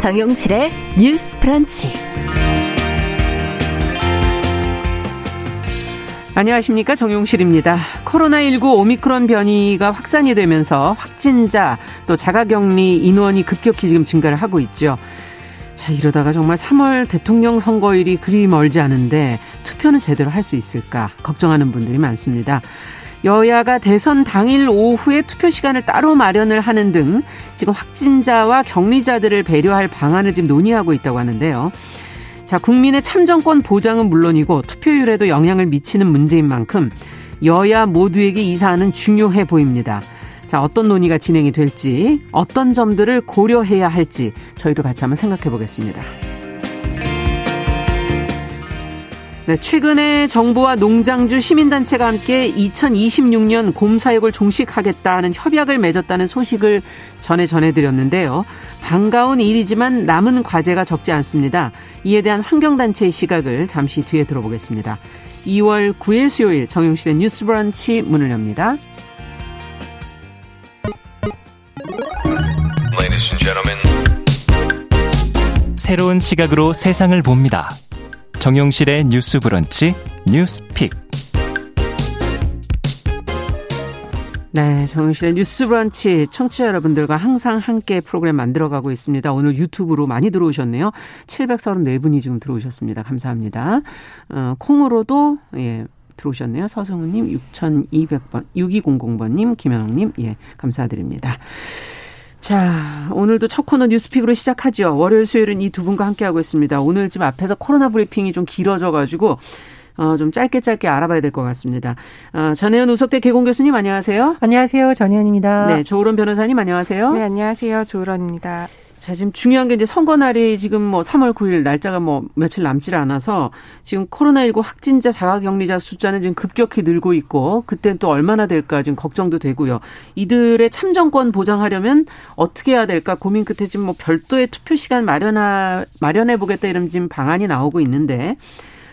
정용실의 뉴스 프런치. 안녕하십니까. 정용실입니다. 코로나19 오미크론 변이가 확산이 되면서 확진자 또 자가격리 인원이 급격히 지금 증가를 하고 있죠. 자, 이러다가 정말 3월 대통령 선거일이 그리 멀지 않은데 투표는 제대로 할 수 있을까 걱정하는 분들이 많습니다. 여야가 대선 당일 오후에 투표 시간을 따로 마련을 하는 등 지금 확진자와 격리자들을 배려할 방안을 지금 논의하고 있다고 하는데요. 자, 국민의 참정권 보장은 물론이고 투표율에도 영향을 미치는 문제인 만큼 여야 모두에게 이 사안은 중요해 보입니다. 자, 어떤 논의가 진행이 될지, 어떤 점들을 고려해야 할지 저희도 같이 한번 생각해 보겠습니다. 네, 최근에 정부와 농장주 시민단체가 함께 2026년 곰 사육을 종식하겠다는 협약을 맺었다는 소식을 전해 전해드렸는데요. 반가운 일이지만 남은 과제가 적지 않습니다. 이에 대한 환경단체의 시각을 잠시 뒤에 들어보겠습니다. 2월 9일 수요일 정용실의 뉴스 브런치 문을 엽니다. 새로운 시각으로 세상을 봅니다. 정용실의 뉴스 브런치 뉴스픽. 네, 정용실의 뉴스 브런치 청취자 여러분들과 항상 함께 프로그램 만들어가고 있습니다. 오늘 유튜브로 많이 들어오셨네요. 734분이 지금 들어오셨습니다. 감사합니다. 어, 콩으로도 예. 들어오셨네요. 서승우님, 6200번, 6200번님, 김현웅님, 예, 감사드립니다. 자, 오늘도 첫 코너 뉴스픽으로 시작하죠. 월요일, 수요일은 이 두 분과 함께하고 있습니다. 오늘 지금 앞에서 코로나 브리핑이 좀 길어져가지고, 어, 좀 짧게 짧게 알아봐야 될 것 같습니다. 어, 전혜연 우석대 개공 교수님 안녕하세요. 안녕하세요. 전혜연입니다. 네, 조으론 변호사님 안녕하세요. 네, 안녕하세요. 조으론입니다. 자, 지금 중요한 게 이제 선거 날이 지금 뭐 3월 9일 날짜가 뭐 며칠 남질 않아서 지금 코로나19 확진자 자가 격리자 숫자는 지금 급격히 늘고 있고 그때는 또 얼마나 될까 지금 걱정도 되고요. 이들의 참정권 보장하려면 어떻게 해야 될까 고민 끝에 지금 뭐 별도의 투표 시간 마련하, 마련해 보겠다 이런 지금 방안이 나오고 있는데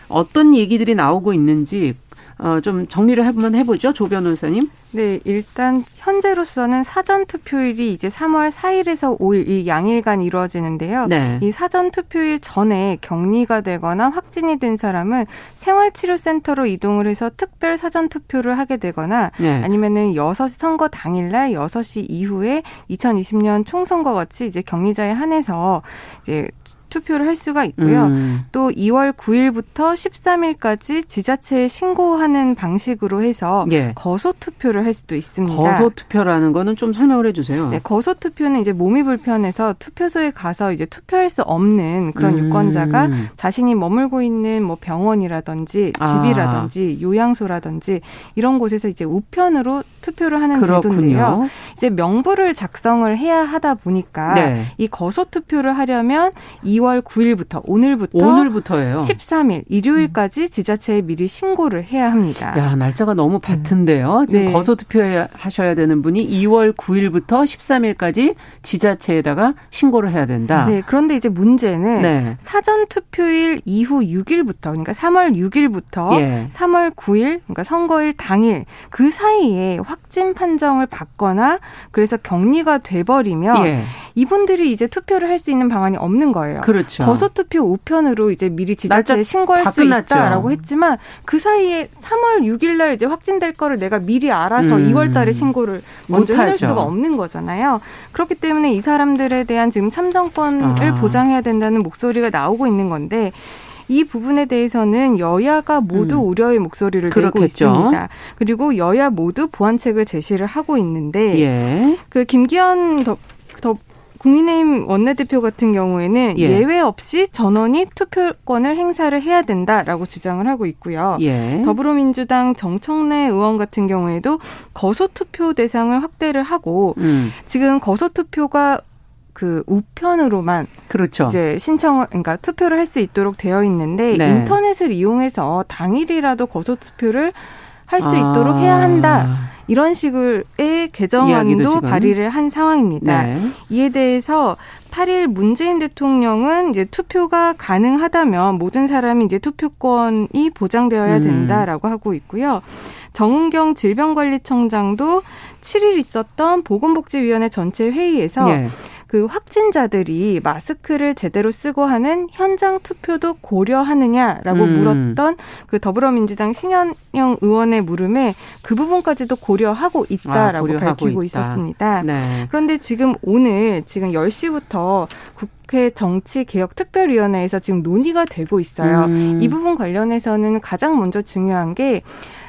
어떤 얘기들이 나오고 있는지 어, 좀 정리를 한번 해보죠. 조 변호사님. 네, 일단 현재로서는 사전 투표일이 이제 3월 4일에서 5일 이 양일간 이루어지는데요. 네. 이 사전 투표일 전에 격리가 되거나 확진이 된 사람은 생활치료센터로 이동을 해서 특별 사전 투표를 하게 되거나 네. 아니면은 6시 선거 당일날 6시 이후에 2020년 총선거 같이 이제 격리자에 한해서 이제 투표를 할 수가 있고요. 음. 또 2월 9일부터 13일까지 지자체에 신고하는 방식으로 해서 예. 거소 투표를 할 수도 있습니다. 거소 투표라는 거는 좀 설명을 해 주세요. 네, 거소 투표는 이제 몸이 불편해서 투표소에 가서 이제 투표할 수 없는 그런 음. 유권자가 자신이 머물고 있는 뭐 병원이라든지 아. 집이라든지 아. 요양소라든지 이런 곳에서 이제 우편으로 투표를 하는 그렇군요. 제도인데요. 이제 명부를 작성을 해야 하다 보니까 네. 이 거소 투표를 하려면 2월 9일부터 오늘부터 오늘부터예요. 13일 일요일까지 지자체에 미리 신고를 해야 합니다. 야 날짜가 너무 바쁜데요. 지금 네. 거소 투표하셔야 되는 분이 2월 9일부터 13일까지 지자체에다가 신고를 해야 된다. 네. 그런데 이제 문제는 네. 사전 투표일 이후 6일부터 그러니까 3월 6일부터 예. 3월 9일 그러니까 선거일 당일 그 사이에 확진 판정을 받거나 그래서 격리가 돼버리면 예. 이분들이 이제 투표를 할 수 있는 방안이 없는 거예요. 그렇죠. 거소 투표 우편으로 이제 미리 지자체에 신고할 수 끝났죠. 있다라고 했지만 그 사이에 3월 6일 날 이제 확진될 거를 내가 미리 알아서 음. 2월 달에 신고를 먼저 해낼 수가 없는 거잖아요. 그렇기 때문에 이 사람들에 대한 지금 참정권을 아. 보장해야 된다는 목소리가 나오고 있는 건데 이 부분에 대해서는 여야가 모두 음. 우려의 목소리를 그렇겠죠. 내고 있습니다. 그리고 여야 모두 보완책을 제시를 하고 있는데 예. 그 김기현 더, 더 국민의힘 원내대표 같은 경우에는 예. 외 없이 전원이 투표권을 행사를 해야 된다라고 주장을 하고 있고요. 예. 더불어민주당 정청래 의원 같은 경우에도 거소투표 대상을 확대를 하고 음. 지금 거소투표가 그 우편으로만 그렇죠. 이제 신청을 그러니까 투표를 할 수 있도록 되어 있는데 네. 인터넷을 이용해서 당일이라도 거소 투표를 할수 있도록 아. 해야 한다. 이런 식의 개정안도 발의를 한 상황입니다. 네. 이에 대해서 8일 문재인 대통령은 이제 투표가 가능하다면 모든 사람이 이제 투표권이 보장되어야 음. 된다라고 음. 하고 있고요. 정은경 질병관리청장도 7일 있었던 보건복지위원회 전체 회의에서 네. 그 확진자들이 마스크를 제대로 쓰고 하는 현장 투표도 고려하느냐라고 음. 물었던 그 더불어민주당 신현영 의원의 물음에 그 부분까지도 고려하고 있다라고 아, 밝히고 있다. 있었습니다. 네. 그런데 지금 오늘 지금 10시부터 국회 정치개혁특별위원회에서 지금 논의가 되고 있어요. 음. 이 부분 관련해서는 가장 먼저 중요한 게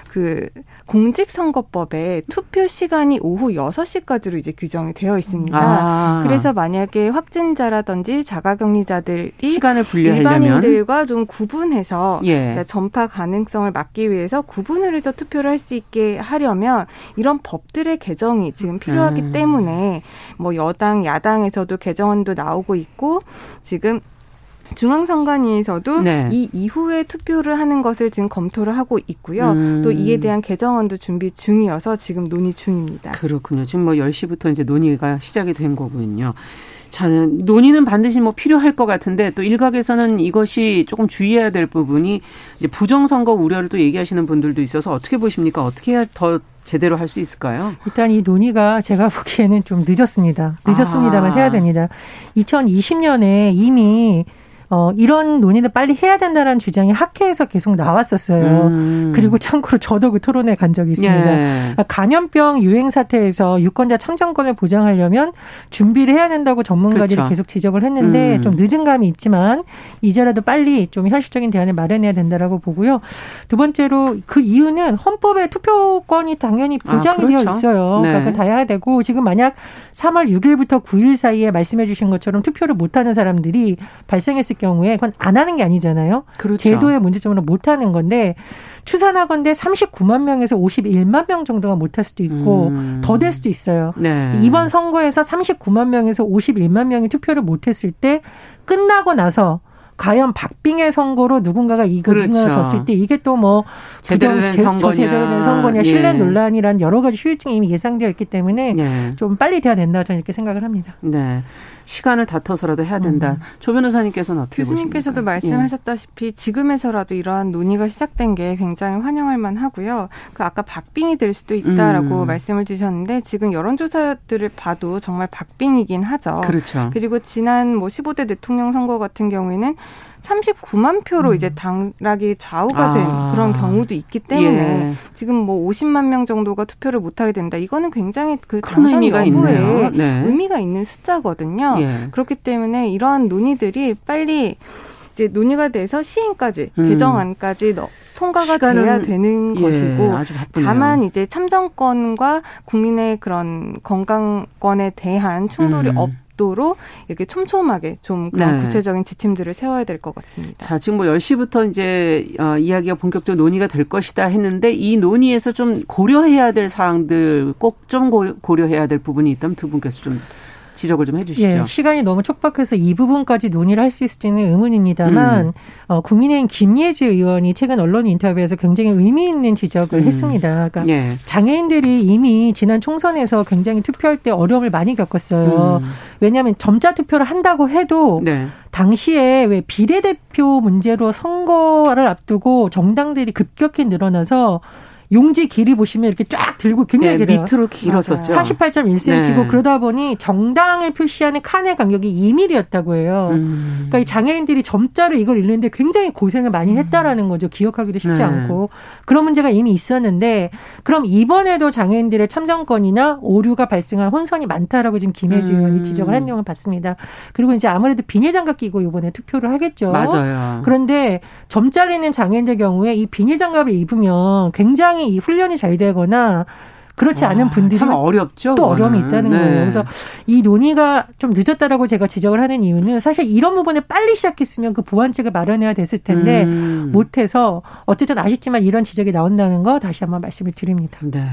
그 공직선거법에 투표 시간이 오후 6시까지로 이제 규정이 되어 있습니다. 아. 그래서 만약에 확진자라든지 자가격리자들이 시간을 분리하려면 일반인들과 좀 구분해서 예. 전파 가능성을 막기 위해서 구분을 해서 투표를 할 수 있게 하려면 이런 법들의 개정이 지금 필요하기 음. 때문에 뭐 여당 야당에서도 개정안도 나오고 있고 지금 중앙선관위에서도 네. 이 이후에 투표를 하는 것을 지금 검토를 하고 있고요. 음. 또 이에 대한 개정안도 준비 중이어서 지금 논의 중입니다. 그렇군요. 지금 뭐 10시부터 이제 논의가 시작이 된 거군요. 자, 논의는 반드시 뭐 필요할 것 같은데 또 일각에서는 이것이 조금 주의해야 될 부분이 이제 부정선거 우려를 또 얘기하시는 분들도 있어서 어떻게 보십니까? 어떻게 해야 더 제대로 할 수 있을까요? 일단 이 논의가 제가 보기에는 좀 늦었습니다. 늦었습니다만 아. 해야 됩니다. 2020년에 이미 어, 이런 논의는 빨리 해야 된다라는 주장이 학회에서 계속 나왔었어요. 음. 그리고 참고로 저도 그 토론회 간 적이 있습니다. 예. 간염병 유행 사태에서 유권자 참정권을 보장하려면 준비를 해야 된다고 전문가들이 그렇죠. 계속 지적을 했는데 음. 좀 늦은 감이 있지만 이제라도 빨리 좀 현실적인 대안을 마련해야 된다라고 보고요. 두 번째로 그 이유는 헌법에 투표권이 당연히 아, 보장이 아, 그렇죠. 되어 있어요. 네. 그러니까 다 해야 되고 지금 만약 3월 6일부터 9일 사이에 말씀해 주신 것처럼 투표를 못 하는 사람들이 발생했을 경우에 그건 안 하는 게 아니잖아요. 그렇죠. 제도의 문제점으로 못 하는 건데 추산하건대 39만 명에서 51만 명 정도가 못 할 수도 있고 음. 더될 수도 있어요. 네. 이번 선거에서 39만 명에서 51만 명이 투표를 못 했을 때 끝나고 나서 과연 박빙의 선거로 누군가가 그렇죠. 누군가가 졌을 때 이게 또 뭐 제대로 된 선거냐, 제대로 된 선거냐, 신뢰 예. 논란이란 여러 가지 후유증이 이미 예상되어 있기 때문에 예. 좀 빨리 돼야 된다 저는 이렇게 생각을 합니다. 네. 시간을 다퉈서라도 해야 된다. 음. 조 변호사님께서는 어떻게 교수님께서도 보십니까? 말씀하셨다시피 예. 지금에서라도 이러한 논의가 시작된 게 굉장히 환영할 만하고요. 그 아까 박빙이 될 수도 있다라고 음. 말씀을 주셨는데 지금 여론조사들을 봐도 정말 박빙이긴 하죠. 그렇죠. 그리고 지난 뭐 15대 대통령 선거 같은 경우에는 39만 표로 음. 이제 당락이 좌우가 된 아. 그런 경우도 있기 때문에 예. 지금 뭐 50만 명 정도가 투표를 못 하게 된다. 이거는 굉장히 그 큰 의미가 여부에 네. 의미가 있는 숫자거든요. 예. 그렇기 때문에 이러한 논의들이 빨리 이제 논의가 돼서 시행까지 음. 개정안까지 통과가 돼야 되는 예, 것이고 다만 이제 참정권과 국민의 그런 건강권에 대한 충돌이 음. 없 도록 이렇게 촘촘하게 좀 그런 네. 구체적인 지침들을 세워야 될 것 같습니다. 자, 지금 뭐 10시부터 이제 어, 이야기가 본격적으로 논의가 될 것이다 했는데 이 논의에서 좀 고려해야 될 사항들 꼭 좀 고려해야 될 부분이 있다면 두 분께서 좀 지적을 좀 해주시죠. 예, 시간이 너무 촉박해서 이 부분까지 논의를 할 수 있을지는 의문입니다만 음. 어, 국민의힘 김예지 의원이 최근 언론 인터뷰에서 굉장히 의미 있는 지적을 음. 했습니다. 그러니까 예. 장애인들이 이미 지난 총선에서 굉장히 투표할 때 어려움을 많이 겪었어요. 음. 왜냐하면 점자 투표를 한다고 해도 네. 당시에 왜 비례대표 문제로 선거를 앞두고 정당들이 급격히 늘어나서 용지 길이 보시면 이렇게 쫙 들고 굉장히 네, 길어요. 밑으로 길었었죠. 48.1cm고 네. 그러다 보니 정당을 표시하는 칸의 간격이 2mm였다고 해요. 음. 그러니까 이 장애인들이 점자로 이걸 읽는데 굉장히 고생을 많이 음. 했다라는 거죠. 기억하기도 쉽지 네. 않고 그런 문제가 이미 있었는데 그럼 이번에도 장애인들의 참정권이나 오류가 발생한 혼선이 많다라고 지금 김혜지 의원이 음. 지적을 한 내용을 봤습니다. 그리고 이제 아무래도 비닐 장갑 끼고 이번에 투표를 하겠죠. 맞아요. 그런데 점자를 있는 장애인들 경우에 이 비닐 장갑을 입으면 굉장히 상당히 이 훈련이 잘 되거나 그렇지 않은 아, 분들이 어렵죠. 또 어려움이 있다는 네. 거예요. 그래서 이 논의가 좀 늦었다라고 제가 지적을 하는 이유는 사실 이런 부분에 빨리 시작했으면 그 보완책을 마련해야 됐을 텐데 음. 못해서 어쨌든 아쉽지만 이런 지적이 나온다는 거 다시 한번 말씀을 드립니다. 네.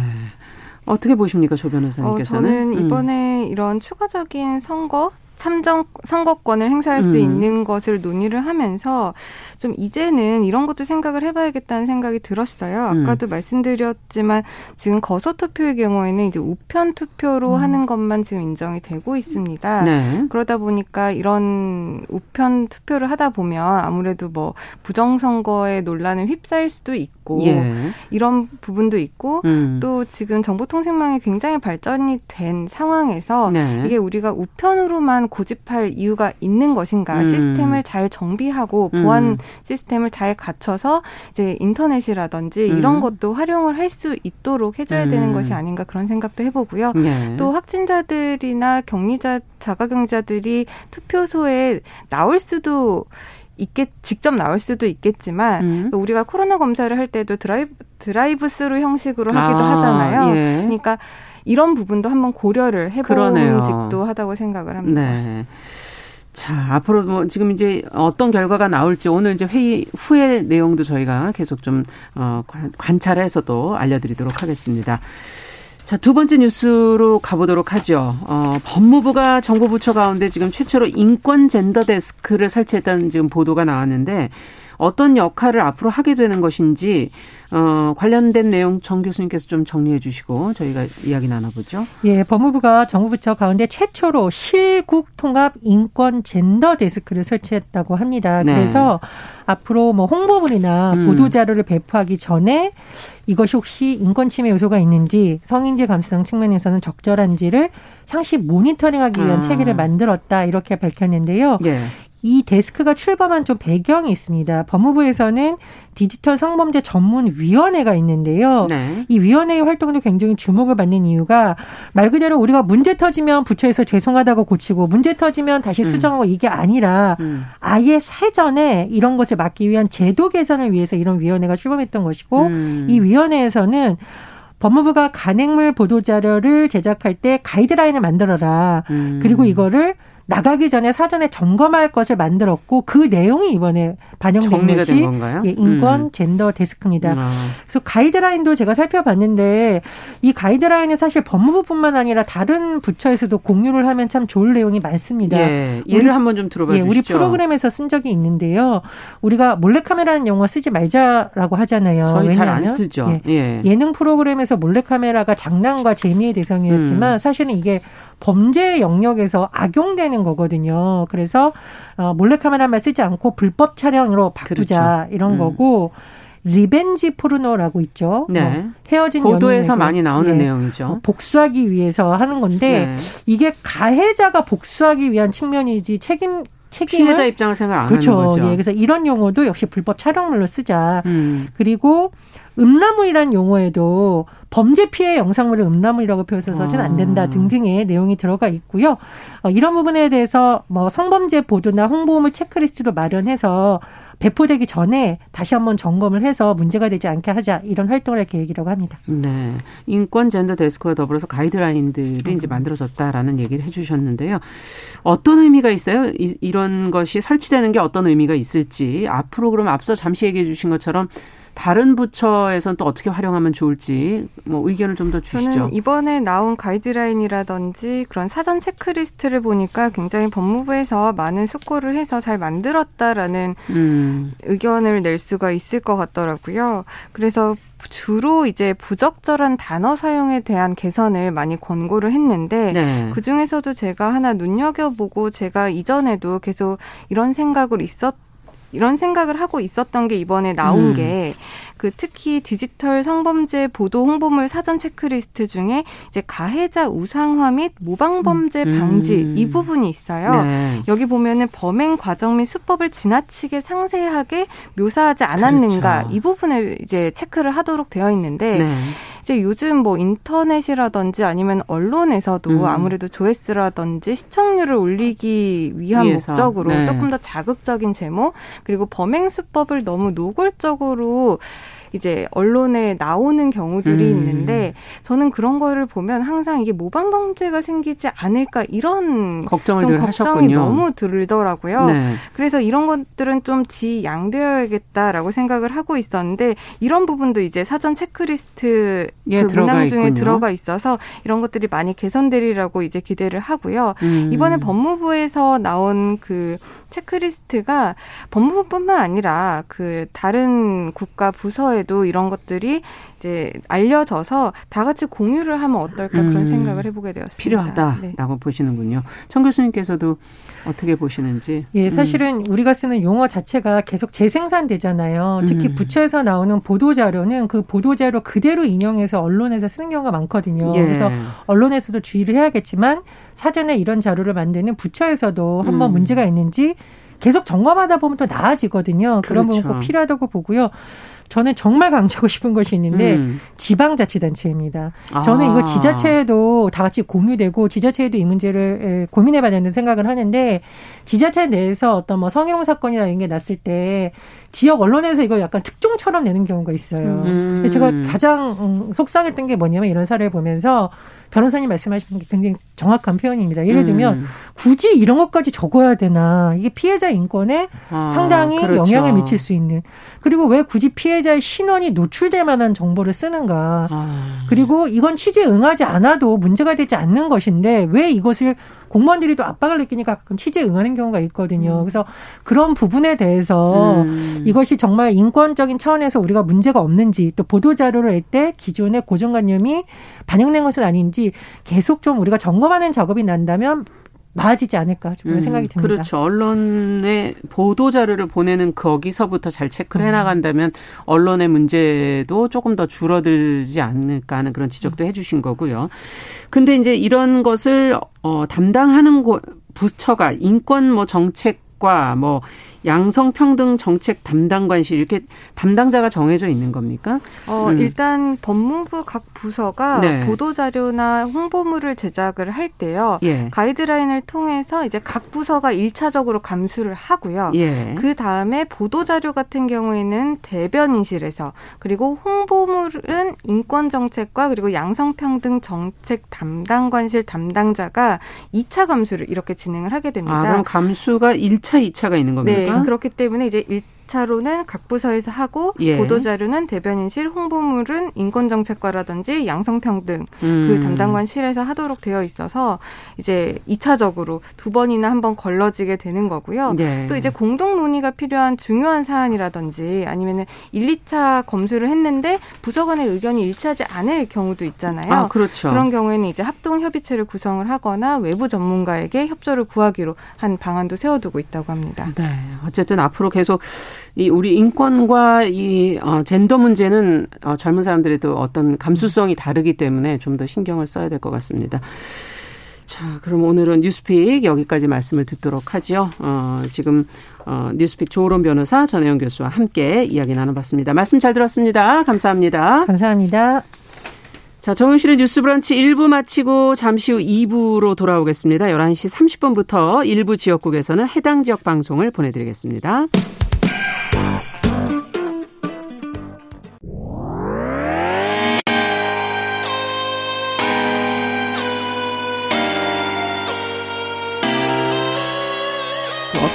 어떻게 보십니까, 조 변호사님께서는? 어, 저는 음. 이번에 음. 이런 추가적인 선거 참정 선거권을 행사할 수 음. 있는 것을 논의를 하면서 좀 이제는 이런 것도 생각을 해봐야겠다는 생각이 들었어요. 음. 아까도 음. 말씀드렸지만 지금 거소 투표의 경우에는 이제 우편 투표로 음. 하는 것만 지금 인정이 되고 있습니다. 네. 그러다 보니까 이런 우편 투표를 하다 보면 아무래도 뭐 부정선거의 논란을 휩싸일 수도 있고 예. 이런 부분도 있고 음. 또 지금 정보통신망이 굉장히 발전이 된 상황에서 네. 이게 우리가 우편으로만 고집할 이유가 있는 것인가? 음. 시스템을 잘 정비하고 보안 음. 시스템을 잘 갖춰서 이제 인터넷이라든지 음. 이런 것도 활용을 할 수 있도록 해줘야 되는 음. 것이 아닌가 그런 생각도 해보고요. 네. 또 확진자들이나 격리자 자가격리자들이 투표소에 나올 수도 있겠 직접 나올 수도 있겠지만 음. 우리가 코로나 검사를 할 때도 drive drive-through 형식으로 하기도 아, 하잖아요. 예. 그러니까 이런 부분도 한번 고려를 해봄직도 하다고 생각을 합니다. 네. 자, 앞으로 뭐 지금 이제 어떤 결과가 나올지 오늘 이제 회의 후의 내용도 저희가 계속 좀 어, 관찰해서도 알려드리도록 하겠습니다. 자, 두 번째 뉴스로 가보도록 하죠. 어, 법무부가 정보부처 가운데 지금 최초로 인권 젠더 데스크를 설치했다는 지금 보도가 나왔는데 어떤 역할을 앞으로 하게 되는 것인지 어, 관련된 내용 정 교수님께서 좀 정리해 주시고 저희가 이야기 나눠보죠. 예, 법무부가 정부부처 가운데 최초로 실국 통합 인권 젠더 데스크를 설치했다고 합니다. 네. 그래서 앞으로 뭐 홍보물이나 음. 보도 자료를 배포하기 전에 이것이 혹시 인권 침해 요소가 있는지 성인지 감수성 측면에서는 적절한지를 상시 모니터링하기 위한 아. 체계를 만들었다 이렇게 밝혔는데요. 예. 이 데스크가 출범한 좀 배경이 있습니다. 법무부에서는 디지털 성범죄 전문 위원회가 있는데요. 네. 이 위원회의 활동도 굉장히 주목을 받는 이유가 말 그대로 우리가 문제 터지면 부처에서 죄송하다고 고치고 문제 터지면 다시 음. 수정하고 음. 이게 아니라 음. 아예 사전에 이런 것을 막기 위한 제도 개선을 위해서 이런 위원회가 출범했던 것이고 음. 이 위원회에서는 법무부가 간행물 보도 자료를 제작할 때 가이드라인을 만들어라. 음. 그리고 이거를 나가기 전에 사전에 점검할 것을 만들었고 그 내용이 이번에 반영된 것이 예, 인권 음. 젠더 데스크입니다. 아. 그래서 가이드라인도 제가 살펴봤는데 이 가이드라인은 사실 법무부뿐만 아니라 다른 부처에서도 공유를 하면 참 좋을 내용이 많습니다. 예, 예를 한번 좀 들어봐 주시죠. 예, 우리 프로그램에서 쓴 적이 있는데요. 우리가 몰래카메라는 용어 쓰지 말자라고 하잖아요. 저희 잘 안 쓰죠. 예, 예. 능 프로그램에서 몰래카메라가 장난과 재미의 대상이었지만 음. 사실은 이게 범죄 영역에서 악용되는 거거든요. 그래서 어, 몰래카메라만 쓰지 않고 불법 촬영으로 바꾸자 그렇죠. 이런 음. 거고 revenge 포르노라고 있죠. 네. 뭐 헤어진 보도에서 많이 나오는 예, 내용이죠. 뭐 복수하기 위해서 하는 건데 네. 이게 가해자가 복수하기 위한 측면이지 책임 책임을 피해자 입장을 생각 안 그렇죠. 하는 거죠. 예, 그래서 이런 용어도 역시 불법 촬영물로 쓰자. 음. 그리고 음란물이란 용어에도 범죄 피해 영상물을 음란물이라고 표현해서는 안 된다 아. 등등의 내용이 들어가 있고요. 어, 이런 부분에 대해서 뭐 성범죄 보도나 홍보물 체크리스트도 마련해서 배포되기 전에 다시 한번 점검을 해서 문제가 되지 않게 하자 이런 활동을 할 계획이라고 합니다. 네. 인권 젠더 데스크와 더불어서 가이드라인들이 음. 이제 만들어졌다라는 얘기를 해 주셨는데요. 어떤 의미가 있어요? 이, 런 것이 설치되는 게 어떤 의미가 있을지 앞으로 그럼 앞서 잠시 얘기해 주신 것처럼 다른 부처에서는 또 어떻게 활용하면 좋을지 뭐 의견을 좀 더 주시죠. 저는 이번에 나온 가이드라인이라든지 그런 사전 체크리스트를 보니까 굉장히 법무부에서 많은 숙고를 해서 잘 만들었다라는 음. 의견을 낼 수가 있을 것 같더라고요. 그래서 주로 이제 부적절한 단어 사용에 대한 개선을 많이 권고를 했는데 네. 그 중에서도 제가 하나 눈여겨보고 제가 이전에도 계속 이런 생각을 있었 이런 생각을 하고 있었던 게 이번에 나온 음. 게그 특히 디지털 성범죄 보도 홍보물 사전 체크리스트 중에 이제 가해자 우상화 및 모방 범죄 음. 방지 음. 이 부분이 있어요. 네. 여기 보면은 범행 과정 및 수법을 지나치게 상세하게 묘사하지 않았는가 그렇죠. 이 부분을 이제 체크를 하도록 되어 있는데 네. 이제 요즘 뭐 인터넷이라든지 아니면 언론에서도 음. 아무래도 조회수라든지 시청률을 올리기 위한 위해서. 목적으로 네. 조금 더 자극적인 제목 그리고 범행 수법을 너무 노골적으로 이제 언론에 나오는 경우들이 음. 있는데 저는 그런 거를 보면 항상 이게 모방 범죄가 생기지 않을까 이런 걱정을 좀 걱정이 하셨군요. 너무 들더라고요. 네. 그래서 이런 것들은 좀 지양되어야겠다라고 생각을 하고 있었는데 이런 부분도 이제 사전 체크리스트 예, 그 문항 중에 있군요. 들어가 있어서 이런 것들이 많이 개선되리라고 이제 기대를 하고요. 음. 이번에 법무부에서 나온 그 체크리스트가 법무부뿐만 아니라 그 다른 국가 부서에 부처에도 이런 것들이 이제 알려져서 다 같이 공유를 하면 어떨까 그런 음, 생각을 해보게 되었습니다. 필요하다라고 네. 보시는군요. 청 교수님께서도 어떻게 보시는지. 예, 음. 사실은 음. 우리가 쓰는 용어 자체가 계속 재생산되잖아요. 특히 음. 부처에서 나오는 보도 자료는 그 보도 자료 그대로 인용해서 언론에서 쓰는 경우가 많거든요. 예. 그래서 언론에서도 주의를 해야겠지만 사전에 이런 자료를 만드는 부처에서도 한번 음. 문제가 있는지 계속 점검하다 보면 또 나아지거든요. 그런 그렇죠. 부분 꼭 필요하다고 보고요. 저는 정말 강조하고 싶은 것이 있는데 음. 지방자치단체입니다. 저는 아. 이거 지자체에도 다 같이 공유되고 지자체에도 이 문제를 고민해봐야 된다는 생각을 하는데 지자체 내에서 어떤 뭐 성희롱 사건이나 이런 게 났을 때 지역 언론에서 이거 약간 특종처럼 내는 경우가 있어요. 음. 제가 가장 음, 속상했던 게 뭐냐면 이런 사례를 보면서 변호사님 말씀하신 게 굉장히 정확한 표현입니다. 예를 들면 음. 굳이 이런 것까지 적어야 되나 이게 피해자 인권에 아, 상당히 그렇죠. 영향을 미칠 수 있는 그리고 왜 굳이 피해자의 신원이 노출될 만한 정보를 쓰는가 아. 그리고 이건 취지에 응하지 않아도 문제가 되지 않는 것인데 왜 이것을 공무원들이 또 압박을 느끼니까 가끔 취재에 응하는 경우가 있거든요. 음. 그래서 그런 부분에 대해서 음. 이것이 정말 인권적인 차원에서 우리가 문제가 없는지 또 보도 자료를 낼 때 기존의 고정관념이 반영된 것은 아닌지 계속 좀 우리가 점검 하는 작업이 난다면 나아지지 않을까 좀 그런 음, 생각이 듭니다. 그렇죠. 언론에 보도 자료를 보내는 거기서부터 잘 체크를 음. 해나간다면 언론의 문제도 조금 더 줄어들지 않을까 하는 그런 지적도 음. 해주신 거고요. 근데 이제 이런 것을 어, 담당하는 곳 부처가 인권 뭐 정책 과 뭐 양성평등 정책 담당관실 이렇게 담당자가 정해져 있는 겁니까? 어, 음. 일단 법무부 각 부서가 네. 보도 자료나 홍보물을 제작을 할 때요. 예. 가이드라인을 통해서 이제 각 부서가 일차적으로 감수를 하고요. 예. 그 다음에 보도 자료 같은 경우에는 대변인실에서 그리고 홍보물은 인권 정책과 그리고 양성평등 정책 담당관실 담당자가 2차 감수를 이렇게 진행을 하게 됩니다. 아, 그럼 감수가 1차, 2차가 있는 겁니까? 네. 그렇기 때문에 이제 차로는 각 부서에서 하고 예. 보도 자료는 대변인실, 홍보물은 인권정책과라든지 양성평등 그 음. 그 담당관실에서 하도록 되어 있어서 이제 2차적으로 두 번이나 한 번 걸러지게 되는 거고요. 네. 또 이제 공동 논의가 필요한 중요한 사안이라든지 아니면은 1, 2차 검수를 했는데 부서 간의 의견이 일치하지 않을 경우도 있잖아요. 아, 그렇죠. 그런 경우에는 이제 합동 협의체를 구성을 하거나 외부 전문가에게 협조를 구하기로 한 방안도 세워두고 있다고 합니다. 네. 어쨌든 앞으로 계속 이 우리 인권과 이 어, 젠더 문제는 어, 젊은 사람들에도 어떤 감수성이 다르기 때문에 좀 더 신경을 써야 될 것 같습니다. 자, 그럼 오늘은 뉴스픽 여기까지 말씀을 듣도록 하죠. 어, 지금 어, 뉴스픽 조론 변호사 전혜영 교수와 함께 이야기 나눠봤습니다. 말씀 잘 들었습니다. 감사합니다. 감사합니다. 자, 정용실의 뉴스 브런치 1부 마치고 잠시 후 2부로 돌아오겠습니다. 11시 30분부터 일부 지역국에서는 해당 지역 방송을 보내드리겠습니다.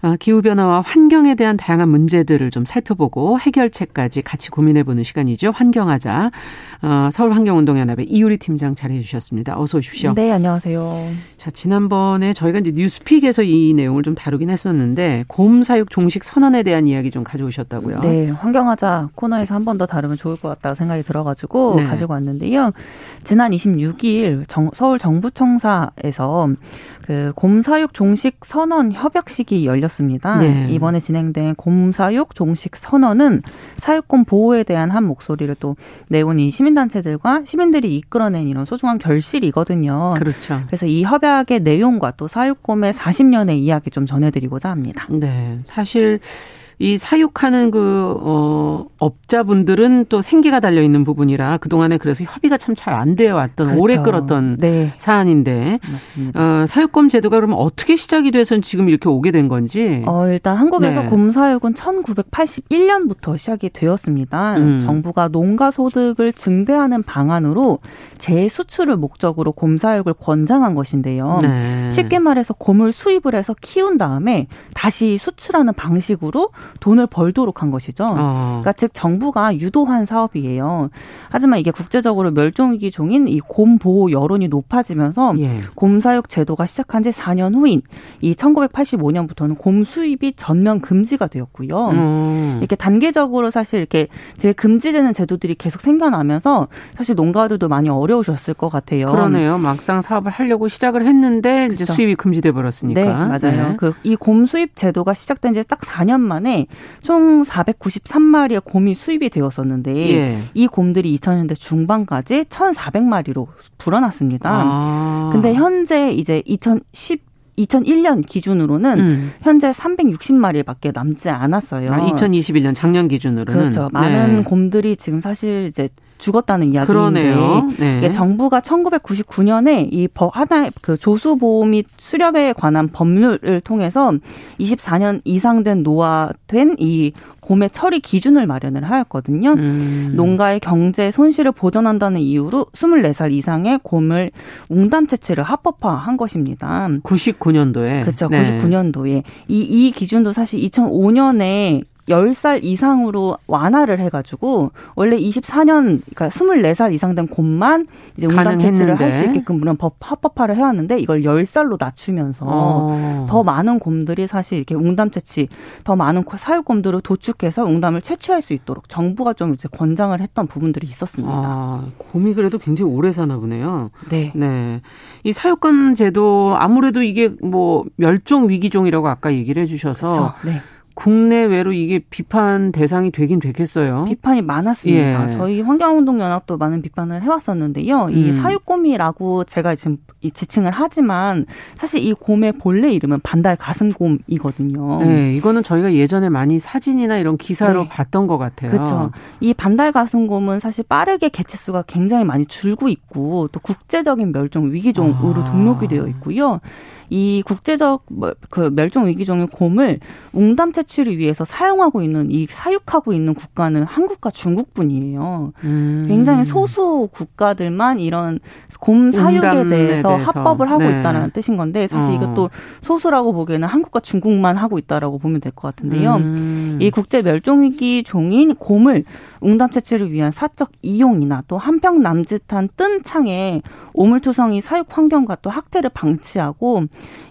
어, 기후변화와 환경에 대한 다양한 문제들을 좀 살펴보고 해결책까지 같이 고민해보는 시간이죠. 환경하자. 어, 서울환경운동연합의 이유리 팀장 자리해 주셨습니다. 어서 오십시오. 네, 안녕하세요. 자, 지난번에 저희가 이제 뉴스픽에서 이 내용을 좀 다루긴 했었는데 곰 사육 종식 선언에 대한 이야기 좀 가져오셨다고요. 네, 환경하자 코너에서 한 번 더 다루면 좋을 것 같다고 생각이 들어가지고 네. 가지고 왔는데요. 지난 26일 정, 서울 정부청사에서 그 곰사육 종식 선언 협약식이 열렸 올렸습니다. 네. 이번에 진행된 곰사육 종식 선언은 사육권 보호에 대한 한 목소리를 또 내온 이 시민단체들과 시민들이 이끌어낸 이런 소중한 결실이거든요. 그렇죠. 그래서 이 협약의 내용과 또 사육곰의 40년의 이야기 좀 전해드리고자 합니다. 네. 사실 이 사육하는 그, 어, 업자분들은 또 생계가 달려 있는 부분이라 그동안에 그래서 협의가 참 잘 안 되어 왔던 그렇죠. 오래 끌었던 네. 사안인데 맞습니다. 어, 사육검 제도가 그러면 어떻게 시작이 돼서 지금 이렇게 오게 된 건지? 어, 일단 한국에서 네. 곰사육은 1981년부터 시작이 되었습니다. 음. 정부가 농가 소득을 증대하는 방안으로 재수출을 목적으로 곰사육을 권장한 것인데요. 네. 쉽게 말해서 곰을 수입을 해서 키운 다음에 다시 수출하는 방식으로 돈을 벌도록 한 것이죠. 어. 그러니까 즉 정부가 유도한 사업이에요. 하지만 이게 국제적으로 멸종위기 종인 이 곰 보호 여론이 높아지면서 예. 곰 사육 제도가 시작한 지 4년 후인 이 1985년부터는 곰 수입이 전면 금지가 되었고요. 음. 이렇게 단계적으로 사실 이렇게 되게 금지되는 제도들이 계속 생겨나면서 사실 농가들도 많이 어려우셨을 것 같아요. 그러네요. 막상 사업을 하려고 시작을 했는데 그렇죠. 이제 수입이 금지돼 버렸으니까. 네, 맞아요. 네. 그이 곰 수입 제도가 시작된 지 딱 4년 만에 총 493마리의 곰이 수입이 되었었는데 예. 이 곰들이 2000년대 중반까지 1,400마리로 불어났습니다. 아. 근데 현재 이제 2010 2001년 기준으로는 음. 현재 360마리밖에 남지 않았어요. 아, 2021년 작년 기준으로는 그렇죠. 많은 네. 곰들이 지금 사실 이제 죽었다는 이야기인데 네. 정부가 1999년에 이 하나 그 조수 보호 및 수렵에 관한 법률을 통해서 24년 이상 된 노화된 이 곰의 처리 기준을 마련을 하였거든요. 음. 농가의 경제 손실을 보전한다는 이유로 24살 이상의 곰을 웅담 채취를 합법화한 것입니다. 99년도에. 그렇죠. 네. 99년도에. 이, 이 기준도 사실 2005년에 10살 이상으로 완화를 해가지고 원래 24년 그러니까 24살 이상 된 곰만 이제 운당 채취를 할 수 있게끔 물론 법 합법화를 해왔는데 이걸 10살로 낮추면서 어. 더 많은 곰들이 사실 이렇게 웅담 채취 더 많은 사육곰들을 도축 해서 웅담을 채취할 수 있도록 정부가 좀 이제 권장을 했던 부분들이 있었습니다. 아, 곰이 그래도 굉장히 오래 사나 보네요. 네. 네. 이 사육감 제도 아무래도 이게 뭐 멸종 위기종이라고 아까 얘기를 해 주셔서 그렇죠. 네. 국내외로 이게 비판 대상이 되긴 되겠어요. 비판이 많았습니다. 예. 저희 환경운동연합도 많은 비판을 해왔었는데요. 음. 이 사육곰이라고 제가 지금 지칭을 하지만 사실 이 곰의 본래 이름은 반달 가슴곰이거든요. 네, 이거는 저희가 예전에 많이 사진이나 이런 기사로 네. 봤던 것 같아요. 그렇죠. 이 반달 가슴곰은 사실 빠르게 개체수가 굉장히 많이 줄고 있고 또 국제적인 멸종 위기종으로 아. 등록이 되어 있고요. 이 국제적 뭐, 그 멸종 위기종의 곰을 웅담 채취를 위해서 사용하고 있는 이 사육하고 있는 국가는 한국과 중국뿐이에요. 음. 굉장히 소수 국가들만 이런 곰 사육에 대해서, 대해서, 합법을 하고 네. 있다는 뜻인 건데 사실 어. 이것도 소수라고 보기에는 한국과 중국만 하고 있다라고 보면 될 것 같은데요. 음. 이 국제 멸종 위기 종인 곰을 웅담 채취를 위한 사적 이용이나 또 한평 남짓한 뜬 창에 오물투성이 사육 환경과 또 학대를 방치하고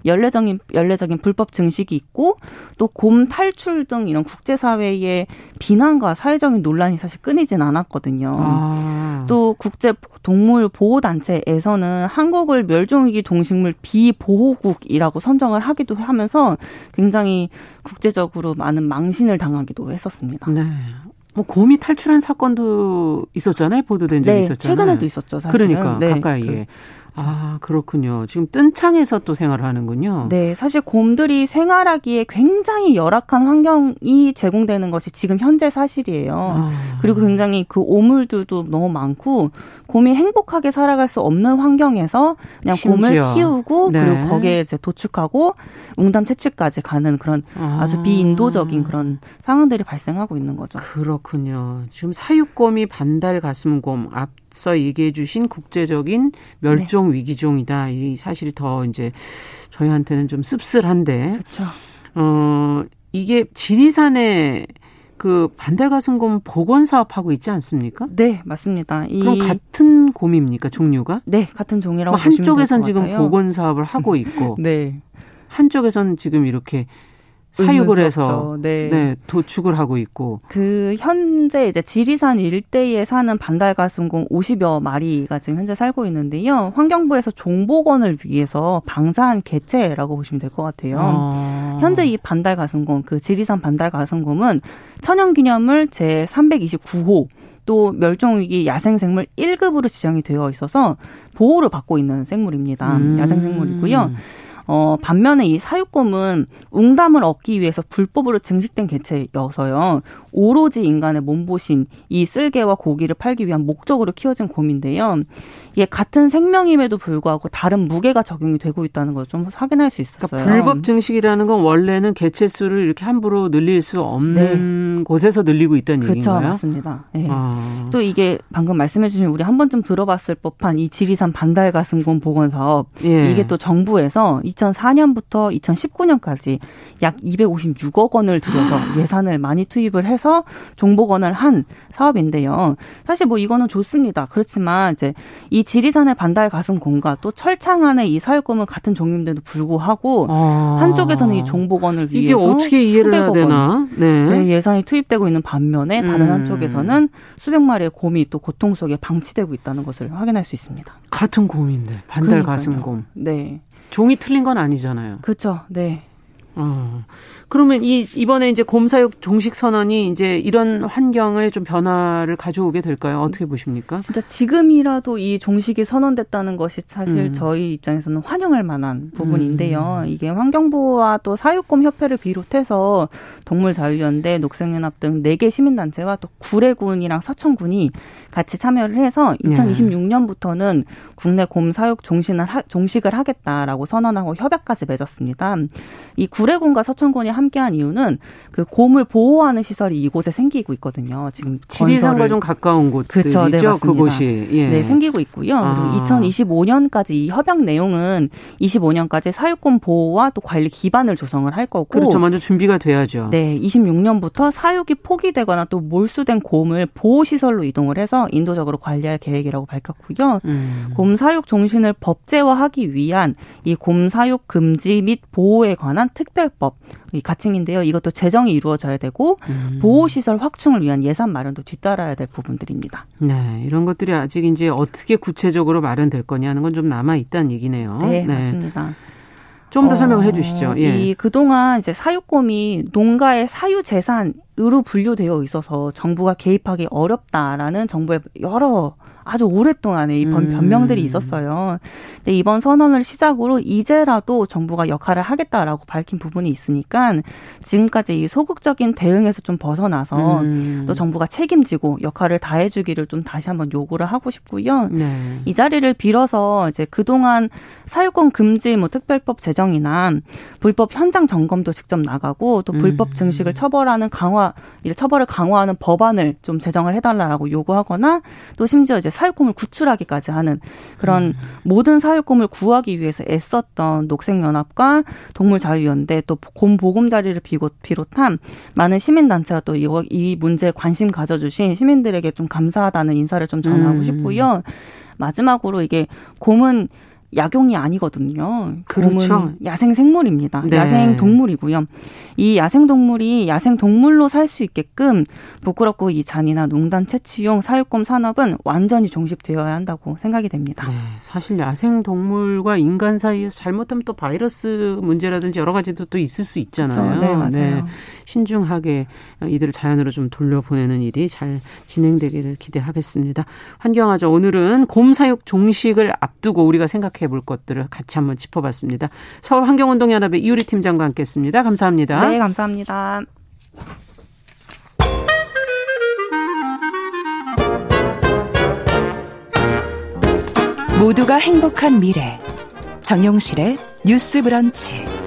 연례적인 연례적인 불법 증식이 있고 또 곰 탈출 등 이런 국제 사회의 비난과 사회적인 논란이 사실 끊이진 않았거든요. 아. 또 국제 동물 보호 단체에서는 한국을 멸종위기 동식물 비보호국이라고 선정을 하기도 하면서 굉장히 국제적으로 많은 망신을 당하기도 했었습니다. 네. 뭐 곰이 탈출한 사건도 있었잖아요. 보도된 적이 네, 있었잖아요. 최근에도 있었죠. 사실은. 그러니까 네. 가까이에. 그, 아, 그렇군요. 지금 뜬 창에서 또 생활을 하는군요. 네, 사실 곰들이 생활하기에 굉장히 열악한 환경이 제공되는 것이 지금 현재 사실이에요. 아. 그리고 굉장히 그 오물들도 너무 많고 곰이 행복하게 살아갈 수 없는 환경에서 그냥 심지어. 곰을 키우고 네. 그리고 거기에 이제 도축하고 웅담 채취까지 가는 그런 아. 아주 비인도적인 그런 상황들이 발생하고 있는 거죠. 그렇군요. 지금 사육곰이 반달 가슴곰 앞서 얘기해 주신 국제적인 멸종 네. 위기종이다. 이 사실이 더 이제 저희한테는 좀 씁쓸한데. 그렇죠. 어, 이게 지리산에 그 반달가슴곰 복원 사업하고 있지 않습니까? 네, 맞습니다. 그럼 같은 곰입니까 종류가? 네, 같은 종이라고 뭐 한쪽에선 지금 복원 사업을 하고 있고, 네, 한쪽에선 지금 이렇게 사육을 해서 네. 네. 도축을 하고 있고 그 현재 이제 지리산 일대에 사는 반달가슴곰 50여 마리가 지금 현재 살고 있는데요. 환경부에서 종복원을 위해서 방사한 개체라고 보시면 될 것 같아요. 아. 현재 이 반달가슴곰 그 지리산 반달가슴곰은 천연기념물 제 329호 또 멸종위기 야생생물 1급으로 지정이 되어 있어서 보호를 받고 있는 생물입니다. 음. 야생생물이고요. 어, 반면에 이 사육곰은 웅담을 얻기 위해서 불법으로 증식된 개체여서요. 오로지 인간의 몸보신 이 쓸개와 고기를 팔기 위한 목적으로 키워진 곰인데요. 이게 같은 생명임에도 불구하고 다른 무게가 적용이 되고 있다는 걸 좀 확인할 수 있었어요. 그러니까 불법 증식이라는 건 원래는 개체 수를 이렇게 함부로 늘릴 수 없는 네. 곳에서 늘리고 있다는 그렇죠, 얘기인가요? 그렇죠, 맞습니다. 네. 아. 또 이게 방금 말씀해주신 우리 한 번쯤 들어봤을 법한 이 지리산 반달 가슴곰 복원 사업 예. 이게 또 정부에서 2004년부터 2019년까지 약 256억 원을 들여서 예산을 많이 투입을 해서 종복원을 한 사업인데요. 사실 뭐 이거는 좋습니다. 그렇지만 이제 이 지리산의 반달 가슴곰과 또 철창안의 이 사육곰은 같은 종류인데도 불구하고 아. 한쪽에서는 이 종복원을 위해서 이게 어떻게 이해를 해야 되나? 네. 네. 예산이 투입되고 있는 반면에 다른 음. 한쪽에서는 수백 마리의 곰이 또 고통 속에 방치되고 있다는 것을 확인할 수 있습니다. 같은 곰인데 반달 가슴곰. 네. 종이 틀린 건 아니잖아요. 그렇죠. 네. 어. 그러면 이 이번에 이제 곰사육 종식 선언이 이제 이런 환경에 좀 변화를 가져오게 될까요? 어떻게 보십니까? 진짜 지금이라도 이 종식이 선언됐다는 것이 사실 음. 저희 입장에서는 환영할 만한 부분인데요. 음. 이게 환경부와 또 사육곰 협회를 비롯해서 동물자유연대, 녹색연합 등 4개 시민단체와 또 구례군이랑 서천군이 같이 참여를 해서 2026년부터는 국내 곰 사육 종식을, 하, 종식을 하겠다라고 선언하고 협약까지 맺었습니다. 이 구례군과 서천군이 함께한 이유는 그 곰을 보호하는 시설이 이곳에 생기고 있거든요. 지금 지리산과 좀 가까운. 그렇죠. 네, 그곳이 예. 네 생기고 있고요. 아. 그리고 2025년까지 이 협약 내용은 25년까지 사육곰 보호와 또 관리 기반을 조성을 할 거고 그렇죠. 먼저 준비가 돼야죠. 네, 26년부터 사육이 포기되거나 또 몰수된 곰을 보호 시설로 이동을 해서 인도적으로 관리할 계획이라고 밝혔고요. 음. 곰 사육 종신을 법제화하기 위한 이 곰 사육 금지 및 보호에 관한 특별법 이 가칭인데요. 이것도 재정이 이루어져야 되고 음. 보호시설 확충을 위한 예산 마련도 뒤따라야 될 부분들입니다. 네, 이런 것들이 아직 이제 어떻게 구체적으로 마련될 거냐 하는 건 좀 남아 있다는 얘기네요. 네, 네. 맞습니다. 좀더 어, 설명을 해주시죠. 예. 이 그동안 이제 사육곰이 농가의 사유 재산으로 분류되어 있어서 정부가 개입하기 어렵다라는 정부의 여러 아주 오랫동안의 이 음. 변명들이 있었어요. 근데 이번 선언을 시작으로 이제라도 정부가 역할을 하겠다라고 밝힌 부분이 있으니까 지금까지 이 소극적인 대응에서 좀 벗어나서 음. 또 정부가 책임지고 역할을 다해주기를 좀 다시 한번 요구를 하고 싶고요. 네. 이 자리를 빌어서 이제 그동안 사유권 금지 뭐 특별법 제정이나 불법 현장 점검도 직접 나가고 또 불법 음. 증식을 처벌하는 강화, 처벌을 강화하는 법안을 좀 제정을 해달라고 요구하거나 또 심지어 이제 사육곰을 구출하기까지 하는 그런 음. 모든 사육곰을 구하기 위해서 애썼던 녹색연합과 동물자유연대 또 곰보금자리를 비롯한 많은 시민단체가 또이 문제에 관심 가져주신 시민들에게 좀 감사하다는 인사를 좀 전하고 음. 싶고요. 마지막으로 이게 곰은 약용이 아니거든요. 그렇죠. 야생 생물입니다. 네. 야생 동물이고요. 이 야생 동물이 야생 동물로 살 수 있게끔 부끄럽고 이 잔이나 농단 채취용 사육검 산업은 완전히 종식되어야 한다고 생각이 됩니다. 네, 사실 야생 동물과 인간 사이에서 잘못하면 또 바이러스 문제라든지 여러 가지도 또 있을 수 있잖아요. 그렇죠. 네, 맞아요. 네, 신중하게 이들을 자연으로 좀 돌려보내는 일이 잘 진행되기를 기대하겠습니다. 환경하죠. 오늘은 곰 사육 종식을 앞두고 우리가 생각 생각해 볼 것들을 같이 한번 짚어봤습니다. 서울 환경운동연합의 이유리 팀장과 함께했습니다. 감사합니다. 네, 감사합니다. 모두가 행복한 미래 정용실의 뉴스 브런치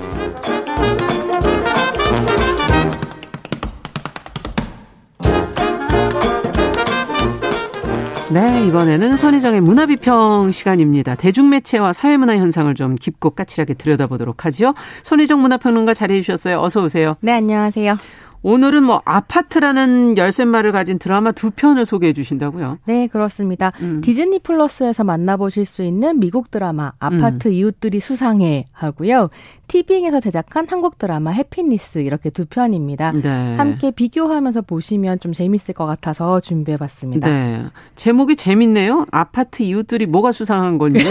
네, 이번에는 손희정의 문화비평 시간입니다. 대중매체와 사회문화 현상을 좀 깊고 까칠하게 들여다보도록 하죠. 손희정 문화평론가 자리해 주셨어요. 어서 오세요. 네, 안녕하세요. 오늘은 뭐 아파트라는 열쇠말을 가진 드라마 두 편을 소개해 주신다고요? 네, 그렇습니다. 음. 디즈니 플러스에서 만나보실 수 있는 미국 드라마 아파트 음. 이웃들이 수상해 하고요. 티빙에서 제작한 한국 드라마 해피니스 이렇게 두 편입니다. 네. 함께 비교하면서 보시면 좀 재밌을 것 같아서 준비해봤습니다. 네. 제목이 재밌네요. 아파트 이웃들이 뭐가 수상한 건지.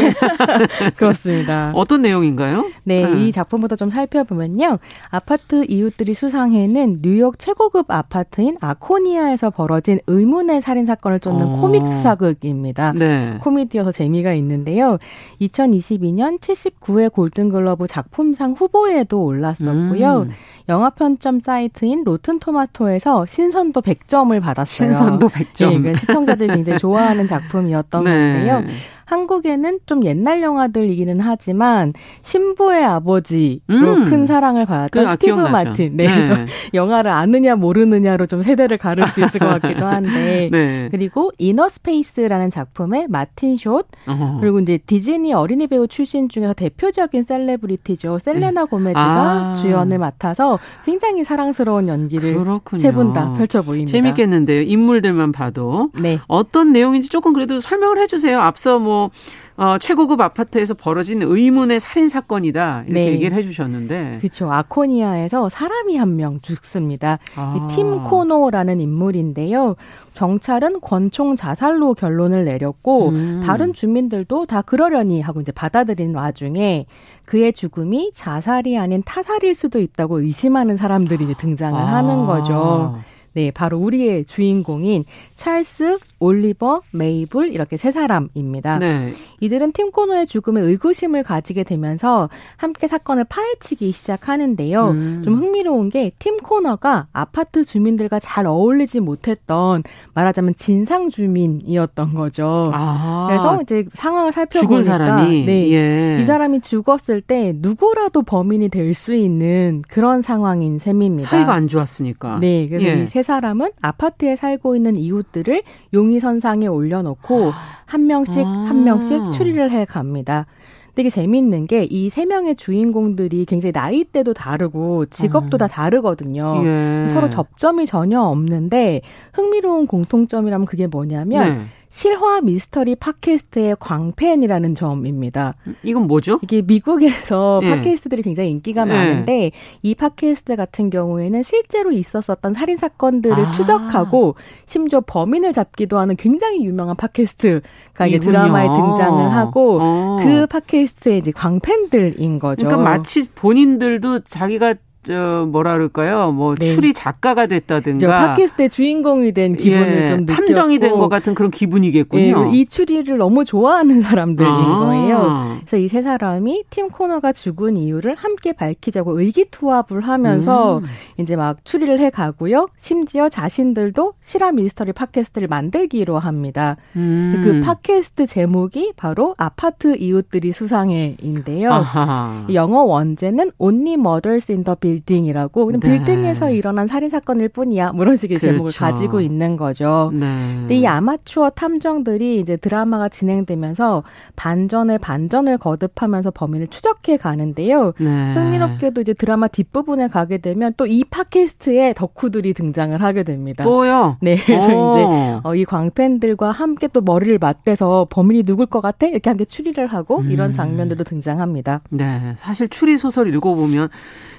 그렇습니다. 어떤 내용인가요? 네, 네, 이 작품부터 좀 살펴보면요. 아파트 이웃들이 수상해는 뉴욕 최고급 아파트인 아코니아에서 벌어진 의문의 살인 사건을 쫓는 어. 코믹 수사극입니다. 네. 코미디여서 재미가 있는데요. 2022년 79회 골든글러브 작품상 후보에도 올랐었고요. 음. 영화 편점 사이트인 로튼 토마토에서 신선도 100점을 받았어요. 신선도 100점. 네, 그러니까 시청자들이 굉장히 좋아하는 작품이었던 네. 건데요. 한국에는 좀 옛날 영화들이기는 하지만 신부의 아버지로 음. 큰 사랑을 받았던 그, 아, 스티브 아, 마틴. 네. 네. 그래서 영화를 아느냐 모르느냐로 좀 세대를 가를 수 있을 것 같기도 한데. 네. 그리고 Innerspace라는 작품의 마틴 숏 어허. 그리고 이제 디즈니 어린이 배우 출신 중에서 대표적인 celebrity죠. 셀레나 고메즈가 아. 주연을 맡아서 굉장히 사랑스러운 연기를 세 분 다 펼쳐 보입니다. 재밌겠는데요. 인물들만 봐도. 네. 어떤 내용인지 조금 그래도 설명을 해 주세요. 앞서 뭐 어, 최고급 아파트에서 벌어진 의문의 살인 사건이다 이렇게 네. 얘기를 해주셨는데 그렇죠 아코니아에서 사람이 한 명 죽습니다. 아. 팀 코노라는 인물인데요. 경찰은 권총 자살로 결론을 내렸고 음. 다른 주민들도 다 그러려니 하고 이제 받아들인 와중에 그의 죽음이 자살이 아닌 타살일 수도 있다고 의심하는 사람들이 등장을 아. 하는 거죠. 네, 바로 우리의 주인공인 찰스, 올리버, 메이블 이렇게 세 사람입니다. 네. 이들은 팀 코너의 죽음에 의구심을 가지게 되면서 함께 사건을 파헤치기 시작하는데요. 음. 좀 흥미로운 게 팀 코너가 아파트 주민들과 잘 어울리지 못했던 말하자면 진상 주민이었던 거죠. 아. 그래서 이제 상황을 살펴보니까 사람이 네, 예. 이 사람이 죽었을 때 누구라도 범인이 될 수 있는 그런 상황인 셈입니다. 사이가 안 좋았으니까. 네, 그래서 예. 이세 사람은 아파트에 살고 있는 이웃들을 용 의선상에 올려놓고 한 명씩 아. 한 명씩 추리를 해 갑니다. 되게 재미있는 게 이 세 명의 주인공들이 굉장히 나이대도 다르고 직업도 음. 다 다르거든요. 예. 서로 접점이 전혀 없는데 흥미로운 공통점이라면 그게 뭐냐면 네. 실화 미스터리 팟캐스트의 광팬이라는 점입니다. 이건 뭐죠? 이게 미국에서 예. 팟캐스트들이 굉장히 인기가 예. 많은데 이 팟캐스트 같은 경우에는 실제로 있었었던 살인 사건들을 아. 추적하고 심지어 범인을 잡기도 하는 굉장히 유명한 팟캐스트가 이게 드라마에 등장을 하고 어. 그 팟캐스트의 이제 광팬들인 거죠. 그러니까 마치 본인들도 자기가 저 뭐라 그럴까요? 뭐 네. 추리 작가가 됐다든가 팟캐스트의 주인공이 된 기분을 예, 좀 느꼈고 탐정이 된 것 같은 그런 기분이겠군요. 예, 이 추리를 너무 좋아하는 사람들인 아. 거예요. 그래서 이 세 사람이 팀 코너가 죽은 이유를 함께 밝히자고 의기투합을 하면서 음. 이제 막 추리를 해 가고요. 심지어 자신들도 실화 미스터리 팟캐스트를 만들기로 합니다. 음. 그 팟캐스트 제목이 바로 아파트 이웃들이 수상해인데요. 아하. 영어 원제는 Only Murders in the 빌딩이라고 그냥 네. 빌딩에서 일어난 살인 사건일 뿐이야. 뭐 이런 식의 그렇죠. 제목을 가지고 있는 거죠. 네. 근데 이 아마추어 탐정들이 이제 드라마가 진행되면서 반전에 반전을 거듭하면서 범인을 추적해 가는데요. 네. 흥미롭게도 이제 드라마 뒷부분에 가게 되면 또 이 팟캐스트에 덕후들이 등장을 하게 됩니다. 또요? 네. 그래서 오. 이제 어, 이 광팬들과 함께 또 머리를 맞대서 범인이 누굴 것 같아? 이렇게 함께 추리를 하고 음. 이런 장면들도 등장합니다. 네. 사실 추리 소설 읽어보면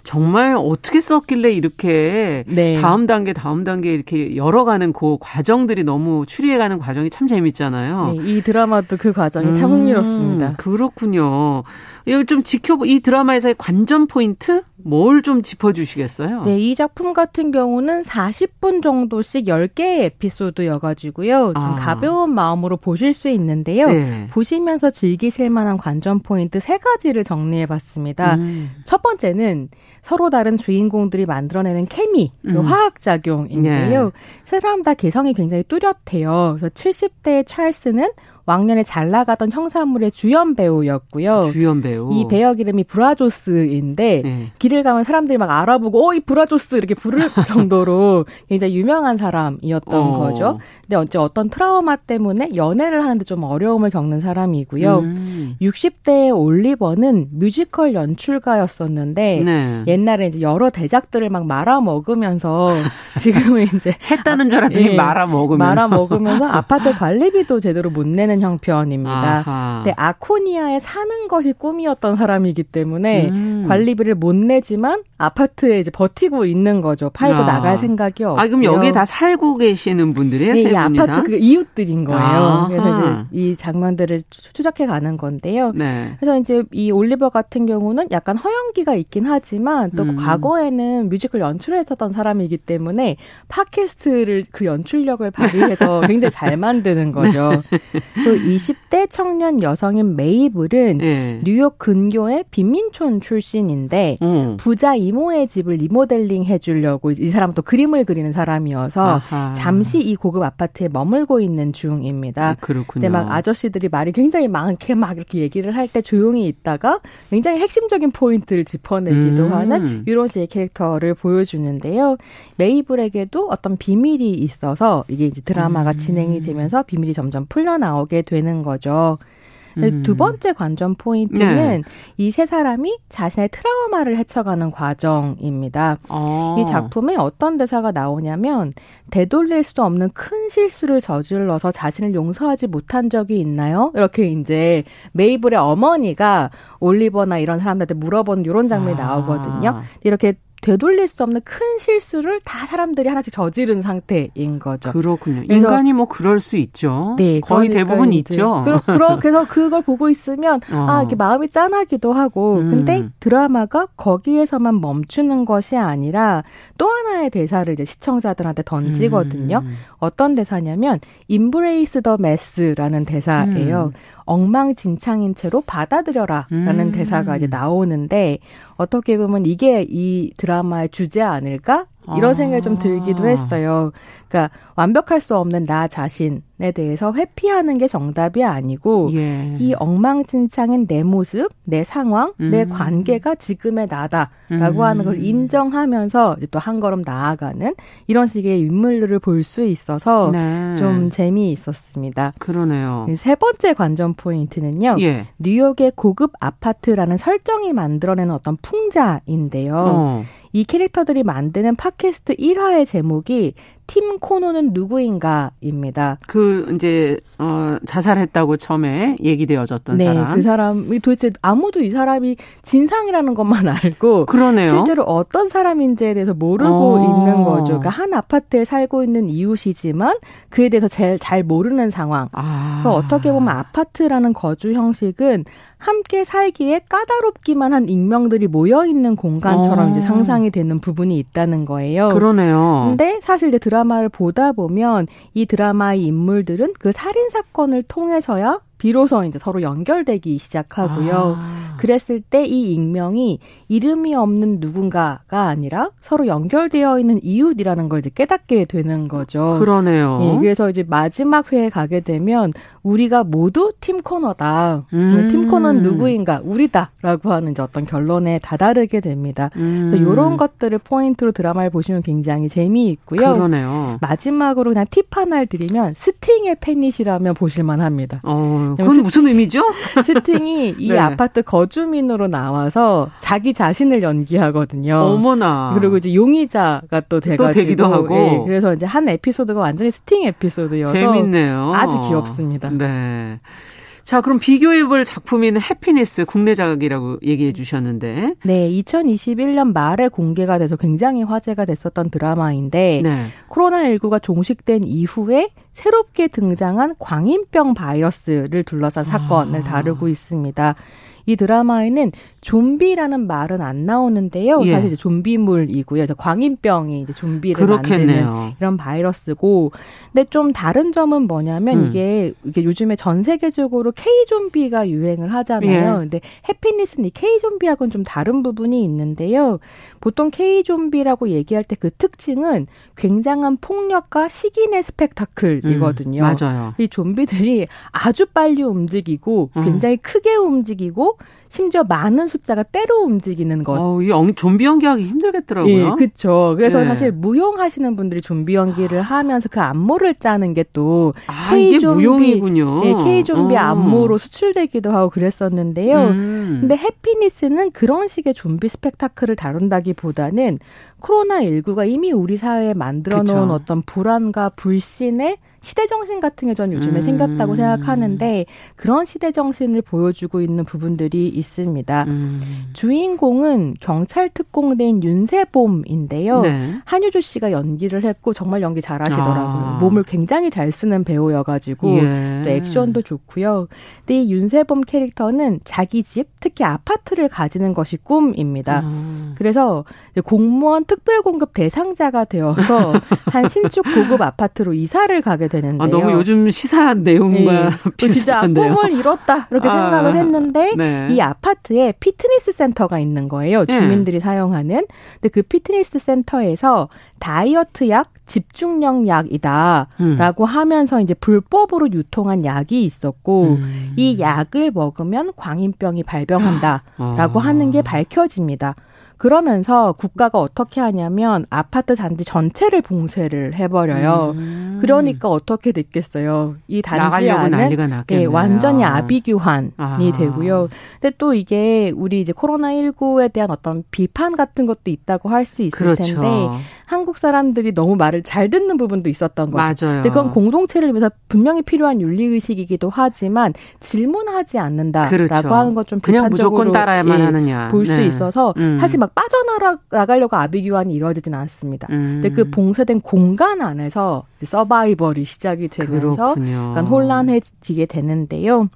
정말 어떻게 썼길래 이렇게 네. 다음 단계 다음 단계 이렇게 열어가는 그 과정들이 너무 추리해가는 과정이 참 재밌잖아요. 네, 이 드라마도 그 과정이 음, 참 흥미롭습니다. 그렇군요. 이거 좀 지켜보 이 드라마에서의 관전 포인트 뭘 좀 짚어주시겠어요? 네, 이 작품 같은 경우는 40분 정도씩 10개의 에피소드여가지고요. 좀 아. 가벼운 마음으로 보실 수 있는데요. 네. 보시면서 즐기실 만한 관전 포인트 세 가지를 정리해봤습니다. 음. 첫 번째는 서로 다른 주인공들이 만들어내는 케미, 그 음. 화학작용인데요. 네. 세 사람 다 개성이 굉장히 뚜렷해요. 그래서 70대의 찰스는 왕년에 잘 나가던 형사물의 주연 배우였고요. 주연 배우. 이 배역 이름이 브라조스인데 네. 길을 가면 사람들이 막 알아보고 어이 브라조스 이렇게 부를 정도로 굉장히 유명한 사람이었던 어. 거죠. 근데 어째 어떤 트라우마 때문에 연애를 하는데 좀 어려움을 겪는 사람이고요. 음. 음. 60대의 올리버는 뮤지컬 연출가였었는데 네. 옛날에 이제 여러 대작들을 막 말아 먹으면서 지금은 이제 했다는 줄 알았더니 예, 말아 먹으면서 말아 먹으면서 아파트 관리비도 제대로 못 내는 형편입니다. 아하. 근데 아코니아에 사는 것이 꿈이었던 사람이기 때문에 음. 관리비를 못 내지만 아파트에 이제 버티고 있는 거죠. 팔고 아. 나갈 생각이 없고. 아 그럼 여기 다 살고 계시는 분들이에요? 네, 이 아파트 그 이웃들인 거예요. 아하. 그래서 이제 이 장면들을 추적해 가는 건데요. 네. 그래서 이제 이 올리버 같은 경우는 약간 허영기가 있긴 하지만 또 음. 과거에는 뮤지컬 연출을 했었던 사람이기 때문에 팟캐스트를 그 연출력을 발휘해서 굉장히 잘 만드는 거죠. 네. 또 20대 청년 여성인 메이블은 네. 뉴욕 근교의 빈민촌 출신인데 음. 부자 이모의 집을 리모델링 해주려고 이 사람은 또 그림을 그리는 사람이어서 아하. 잠시 이 고급 아파트에 머물고 있는 중입니다. 네, 그렇군요. 근데 막 아저씨들이 말이 굉장히 많게 막 이렇게 얘기를 할 때 조용히 있다가 굉장히 핵심적인 포인트를 짚어내기도 음. 하는 이런 식의 캐릭터를 보여주는데요. 메이블에게도 어떤 비밀이 있어서 이게 이제 드라마가 음. 진행이 되면서 비밀이 점점 풀려나오게 되는 거죠. 음. 두 번째 관전 포인트는 네. 이세 사람이 자신의 트라우마를 헤쳐가는 과정입니다. 어. 이 작품에 어떤 대사가 나오냐면 되돌릴 수 없는 큰 실수를 저질러서 자신을 용서하지 못한 적이 있나요? 이렇게 이제 메이블의 어머니가 올리버나 이런 사람들한테 물어보는 이런 장면이 아. 나오거든요. 이렇게 되돌릴 수 없는 큰 실수를 다 사람들이 하나씩 저지른 상태인 거죠. 그렇군요. 인간이 뭐 그럴 수 있죠. 네, 거의 그러니까 대부분 있죠. 그러, 그러, 그래서 그걸 보고 있으면 어. 아 이렇게 마음이 짠하기도 하고. 음. 근데 드라마가 거기에서만 멈추는 것이 아니라 또 하나의 대사를 이제 시청자들한테 던지거든요. 음. 어떤 대사냐면 embrace the mess라는 대사예요. 음. 엉망진창인 채로 받아들여라라는 음. 대사가 이제 나오는데 어떻게 보면 이게 이 드라마의 주제 아닐까? 이런 아. 생각이 좀 들기도 했어요. 그러니까 완벽할 수 없는 나 자신에 대해서 회피하는 게 정답이 아니고 예. 이 엉망진창인 내 모습, 내 상황, 음. 내 관계가 지금의 나다라고 음. 하는 걸 인정하면서 또 한 걸음 나아가는 이런 식의 인물들을 볼 수 있어서 네. 좀 재미있었습니다. 그러네요. 세 번째 관전 포인트는요. 예. 뉴욕의 고급 아파트라는 설정이 만들어내는 어떤 풍자인데요. 어. 이 캐릭터들이 만드는 팟캐스트 1화의 제목이 팀 코노는 누구인가입니다. 그 이제 어 자살했다고 처음에 얘기되어졌던 네, 사람. 그 사람이 도대체 아무도 이 사람이 진상이라는 것만 알고 그러네요. 실제로 어떤 사람인지에 대해서 모르고 어. 있는 거죠. 그러니까 한 아파트에 살고 있는 이웃이지만 그에 대해서 제일 잘 모르는 상황. 아. 그러니까 어떻게 보면 아파트라는 거주 형식은 함께 살기에 까다롭기만 한 익명들이 모여 있는 공간처럼 어. 이제 상상이 되는 부분이 있다는 거예요. 그러네요. 근데 사실 이제 드라마를 보다 보면 이 드라마의 인물들은 그 살인 사건을 통해서야 비로소 이제 서로 연결되기 시작하고요. 아. 그랬을 때 이 익명이 이름이 없는 누군가가 아니라 서로 연결되어 있는 이웃이라는 걸 이제 깨닫게 되는 거죠. 그러네요. 예, 그래서 이제 마지막 회에 가게 되면 우리가 모두 팀 코너다. 음. 팀 코너는 누구인가? 우리다라고 하는 이제 어떤 결론에 다다르게 됩니다. 음. 이런 것들을 포인트로 드라마를 보시면 굉장히 재미있고요. 그러네요. 마지막으로 그냥 팁 하나를 드리면 스팅의 팬이시라면 보실만합니다. 어. 그건 무슨 의미죠? 스팅이 이 네. 아파트 거주민으로 나와서 자기 자신을 연기하거든요. 어머나. 그리고 이제 용의자가 또 돼가지고 또 되기도 하고. 네, 그래서 이제 한 에피소드가 완전히 스팅 에피소드여서 재밌네요. 아주 귀엽습니다. 네. 자, 그럼 비교해볼 작품인 해피니스 국내 작이라고 얘기해 주셨는데. 네, 2021년 말에 공개가 돼서 굉장히 화제가 됐었던 드라마인데, 네. 코로나19가 종식된 이후에 새롭게 등장한 광인병 바이러스를 둘러싼 사건을 아. 다루고 있습니다. 이 드라마에는 좀비라는 말은 안 나오는데요. 예. 사실 이제 좀비물이고요. 그래서 광인병이 이제 좀비를 그렇겠네요. 만드는 이런 바이러스고. 근데 좀 다른 점은 뭐냐면 음. 이게 이게 요즘에 전 세계적으로 K 좀비가 유행을 하잖아요. 예. 근데 해피니스는 이 K 좀비하고는 좀 다른 부분이 있는데요. 보통 K 좀비라고 얘기할 때 그 특징은 굉장한 폭력과 시기의 스펙타클이거든요. 음, 맞아요. 이 좀비들이 아주 빨리 움직이고 음. 굉장히 크게 움직이고 있고 심지어 많은 숫자가 때로 움직이는 것. 어, 이 좀비 연기하기 힘들겠더라고요. 예, 그렇죠. 그래서 네. 사실 무용하시는 분들이 좀비 연기를 하면서 그 안무를 짜는 게또 아, K 좀비 무용이군요. 예, K 좀비 어. 안무로 수출되기도 하고 그랬었는데요. 음. 근데 해피니스는 그런 식의 좀비 스펙타클을 다룬다기보다는 코로나19가 이미 우리 사회에 만들어 놓은 어떤 불안과 불신의 시대 정신 같은 게 전 요즘에 음. 생겼다고 생각하는데 그런 시대 정신을 보여주고 있는 부분들이 있습니다. 음. 주인공은 경찰 특공대인 윤세봄인데요. 네. 한효주 씨가 연기를 했고 정말 연기 잘하시더라고요. 아. 몸을 굉장히 잘 쓰는 배우여가지고 예. 또 액션도 좋고요. 근데 이 윤세봄 캐릭터는 자기 집, 특히 아파트를 가지는 것이 꿈입니다. 아. 그래서 공무원 특별공급 대상자가 되어서 한 신축 고급 아파트로 이사를 가게 되는데요. 아, 너무 요즘 시사 내용과 네. 비슷한데요. 진짜 꿈을 이뤘다 이렇게 아, 생각을 했는데 네. 이 아파트에 피트니스 센터가 있는 거예요. 네. 주민들이 네. 사용하는. 근데 그 피트니스 센터에서 다이어트 약, 집중력 약이다라고 음. 하면서 이제 불법으로 유통한 약이 있었고 음. 이 약을 먹으면 광인병이 발병한다라고 아. 하는 게 밝혀집니다. 그러면서 국가가 어떻게 하냐면 아파트 단지 전체를 봉쇄를 해버려요. 음. 그러니까 어떻게 됐겠어요? 이 단지 안은 예, 완전히 아비규환이 아. 되고요. 근데 또 이게 우리 이제 코로나 19에 대한 어떤 비판 같은 것도 있다고 할 수 있을 그렇죠. 텐데 한국 사람들이 너무 말을 잘 듣는 부분도 있었던 거죠. 맞아요. 근데 그건 공동체를 위해서 분명히 필요한 윤리 의식이기도 하지만 질문하지 않는다라고 그렇죠. 하는 것 좀 비판적으로 무조건 따라야만 예, 하느냐 볼수 네. 있어서 음. 사실 막 빠져나가려고 아비규환이 이루어지지는 않습니다. 음. 근데 그 봉쇄된 공간 안에서 서바이벌이 시작이 되면서 약간 혼란해지게 되는데요.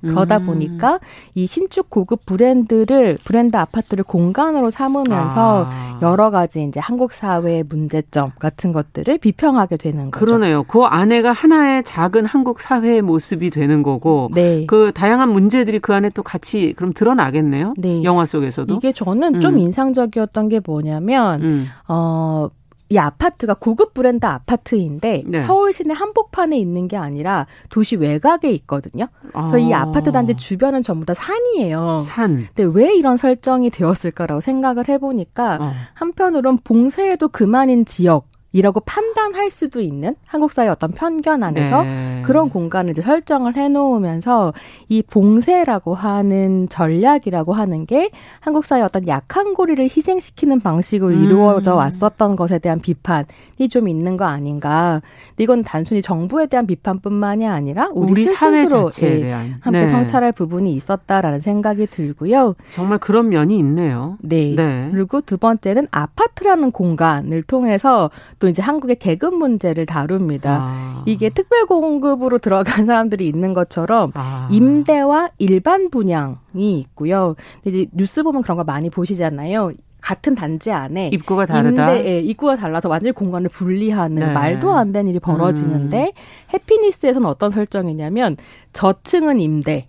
그러다 음. 보니까 이 신축 고급 브랜드를 브랜드 아파트를 공간으로 삼으면서 아. 여러 가지 이제 한국 사회의 문제점 같은 것들을 비평하게 되는 거죠. 그러네요. 그 안에가 하나의 작은 한국 사회의 모습이 되는 거고 네. 그 다양한 문제들이 그 안에 또 같이 그럼 드러나겠네요. 네. 영화 속에서도. 이게 저는 음. 좀 인상적이었던 게 뭐냐면 음. 어 이 아파트가 고급 브랜드 아파트인데 네. 서울 시내 한복판에 있는 게 아니라 도시 외곽에 있거든요. 그래서 아. 이 아파트 단지 주변은 전부 다 산이에요. 산. 근데 왜 이런 설정이 되었을까라고 생각을 해보니까 어. 한편으론 봉쇄에도 그만인 지역 이라고 판단할 수도 있는 한국 사회의 어떤 편견 안에서 네. 그런 공간을 이제 설정을 해놓으면서 이 봉쇄라고 하는 전략이라고 하는 게 한국 사회의 어떤 약한 고리를 희생시키는 방식으로 음. 이루어져 왔었던 것에 대한 비판이 좀 있는 거 아닌가. 근데 이건 단순히 정부에 대한 비판뿐만이 아니라 우리, 우리 사회 자체에 예, 대한 함께 네. 성찰할 부분이 있었다라는 생각이 들고요. 정말 그런 면이 있네요. 네. 네. 그리고 두 번째는 아파트라는 공간을 통해서 또 이제 한국의 계급 문제를 다룹니다. 아. 이게 특별 공급으로 들어간 사람들이 있는 것처럼 아. 임대와 일반 분양이 있고요. 이제 뉴스 보면 그런 거 많이 보시잖아요. 같은 단지 안에 입구가 다르다. 임대, 예, 입구가 달라서 완전히 공간을 분리하는 네. 말도 안 되는 일이 벌어지는데 음. 해피니스에서는 어떤 설정이냐면 저층은 임대,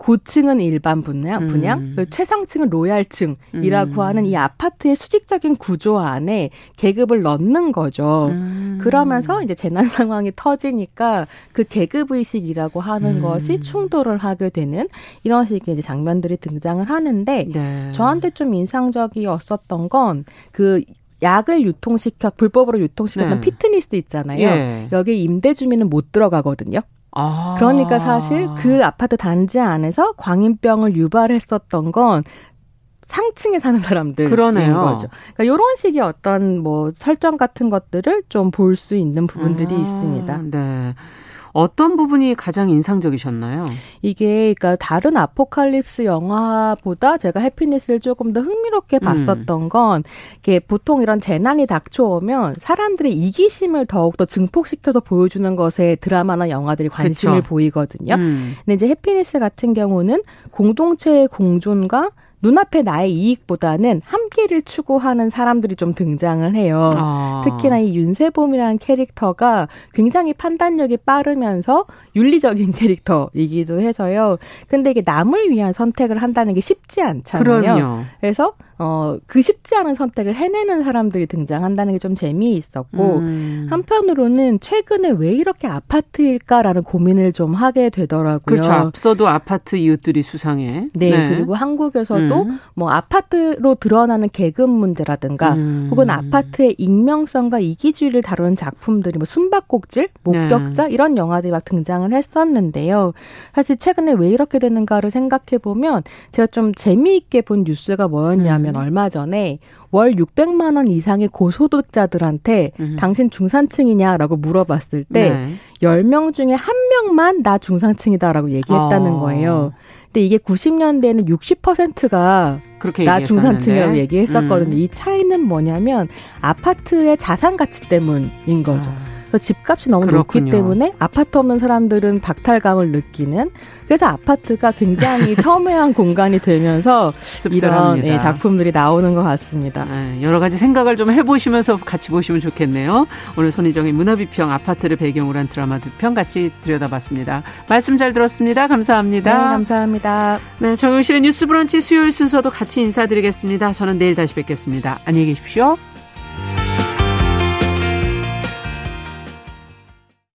고층은 일반 분양, 분양 음. 최상층은 로얄층이라고 음. 하는 이 아파트의 수직적인 구조 안에 계급을 넣는 거죠. 음. 그러면서 이제 재난 상황이 터지니까 그 계급 의식이라고 하는 음. 것이 충돌을 하게 되는 이런 식의 이제 장면들이 등장을 하는데 네. 저한테 좀 인상적이었었던 건 그 약을 유통시켜 불법으로 유통시켰던 네. 피트니스 있잖아요. 예. 여기 임대 주민은 못 들어가거든요. 아. 그러니까 사실 그 아파트 단지 안에서 광인병을 유발했었던 건 상층에 사는 사람들 그러네요. 거죠. 그러니까 이런 식의 어떤 뭐 설정 같은 것들을 좀 볼 수 있는 부분들이 아, 있습니다. 네. 어떤 부분이 가장 인상적이셨나요? 이게 그러니까 다른 아포칼립스 영화보다 제가 해피니스를 조금 더 흥미롭게 음. 봤었던 건 이게 보통 이런 재난이 닥쳐오면 사람들의 이기심을 더욱 더 증폭시켜서 보여주는 것에 드라마나 영화들이 관심을 그쵸. 보이거든요. 음. 근데 이제 해피니스 같은 경우는 공동체의 공존과 눈앞에 나의 이익보다는 함께를 추구하는 사람들이 좀 등장을 해요. 아. 특히나 이 윤세봄이라는 캐릭터가 굉장히 판단력이 빠르면서 윤리적인 캐릭터이기도 해서요. 근데 이게 남을 위한 선택을 한다는 게 쉽지 않잖아요. 그럼요. 그래서 어, 그 쉽지 않은 선택을 해내는 사람들이 등장한다는 게 좀 재미있었고, 음. 한편으로는 최근에 왜 이렇게 아파트일까라는 고민을 좀 하게 되더라고요. 그렇죠. 앞서도 아파트 이웃들이 수상해. 네. 네. 그리고 한국에서도 음. 뭐 아파트로 드러나는 계급 문제라든가, 음. 혹은 아파트의 익명성과 이기주의를 다루는 작품들이 뭐 숨바꼭질, 목격자, 네. 이런 영화들이 막 등장을 했었는데요. 사실 최근에 왜 이렇게 되는가를 생각해 보면, 제가 좀 재미있게 본 뉴스가 뭐였냐면, 보면 얼마 전에 월 600만 원 이상의 고소득자들한테 음. 당신 중산층이냐라고 물어봤을 때 네. 10명 중에 한 명만 나 중산층이다라고 얘기했다는 어. 거예요. 근데 이게 90년대에는 60%가 나 중산층이라고 얘기했었거든요. 음. 이 차이는 뭐냐면 아파트의 자산 가치 때문인 거죠. 아. 그래서 집값이 너무 그렇군요. 높기 때문에 아파트 없는 사람들은 박탈감을 느끼는 그래서 아파트가 굉장히 첨예한 공간이 되면서 이런 네, 작품들이 나오는 것 같습니다. 네, 여러 가지 생각을 좀 해보시면서 같이 보시면 좋겠네요. 오늘 손희정의 문화비평 아파트를 배경으로 한 드라마 두 편 같이 들여다봤습니다. 말씀 잘 들었습니다. 감사합니다. 네, 감사합니다. 네, 정영실의 뉴스 브런치 수요일 순서도 같이 인사드리겠습니다. 저는 내일 다시 뵙겠습니다. 안녕히 계십시오.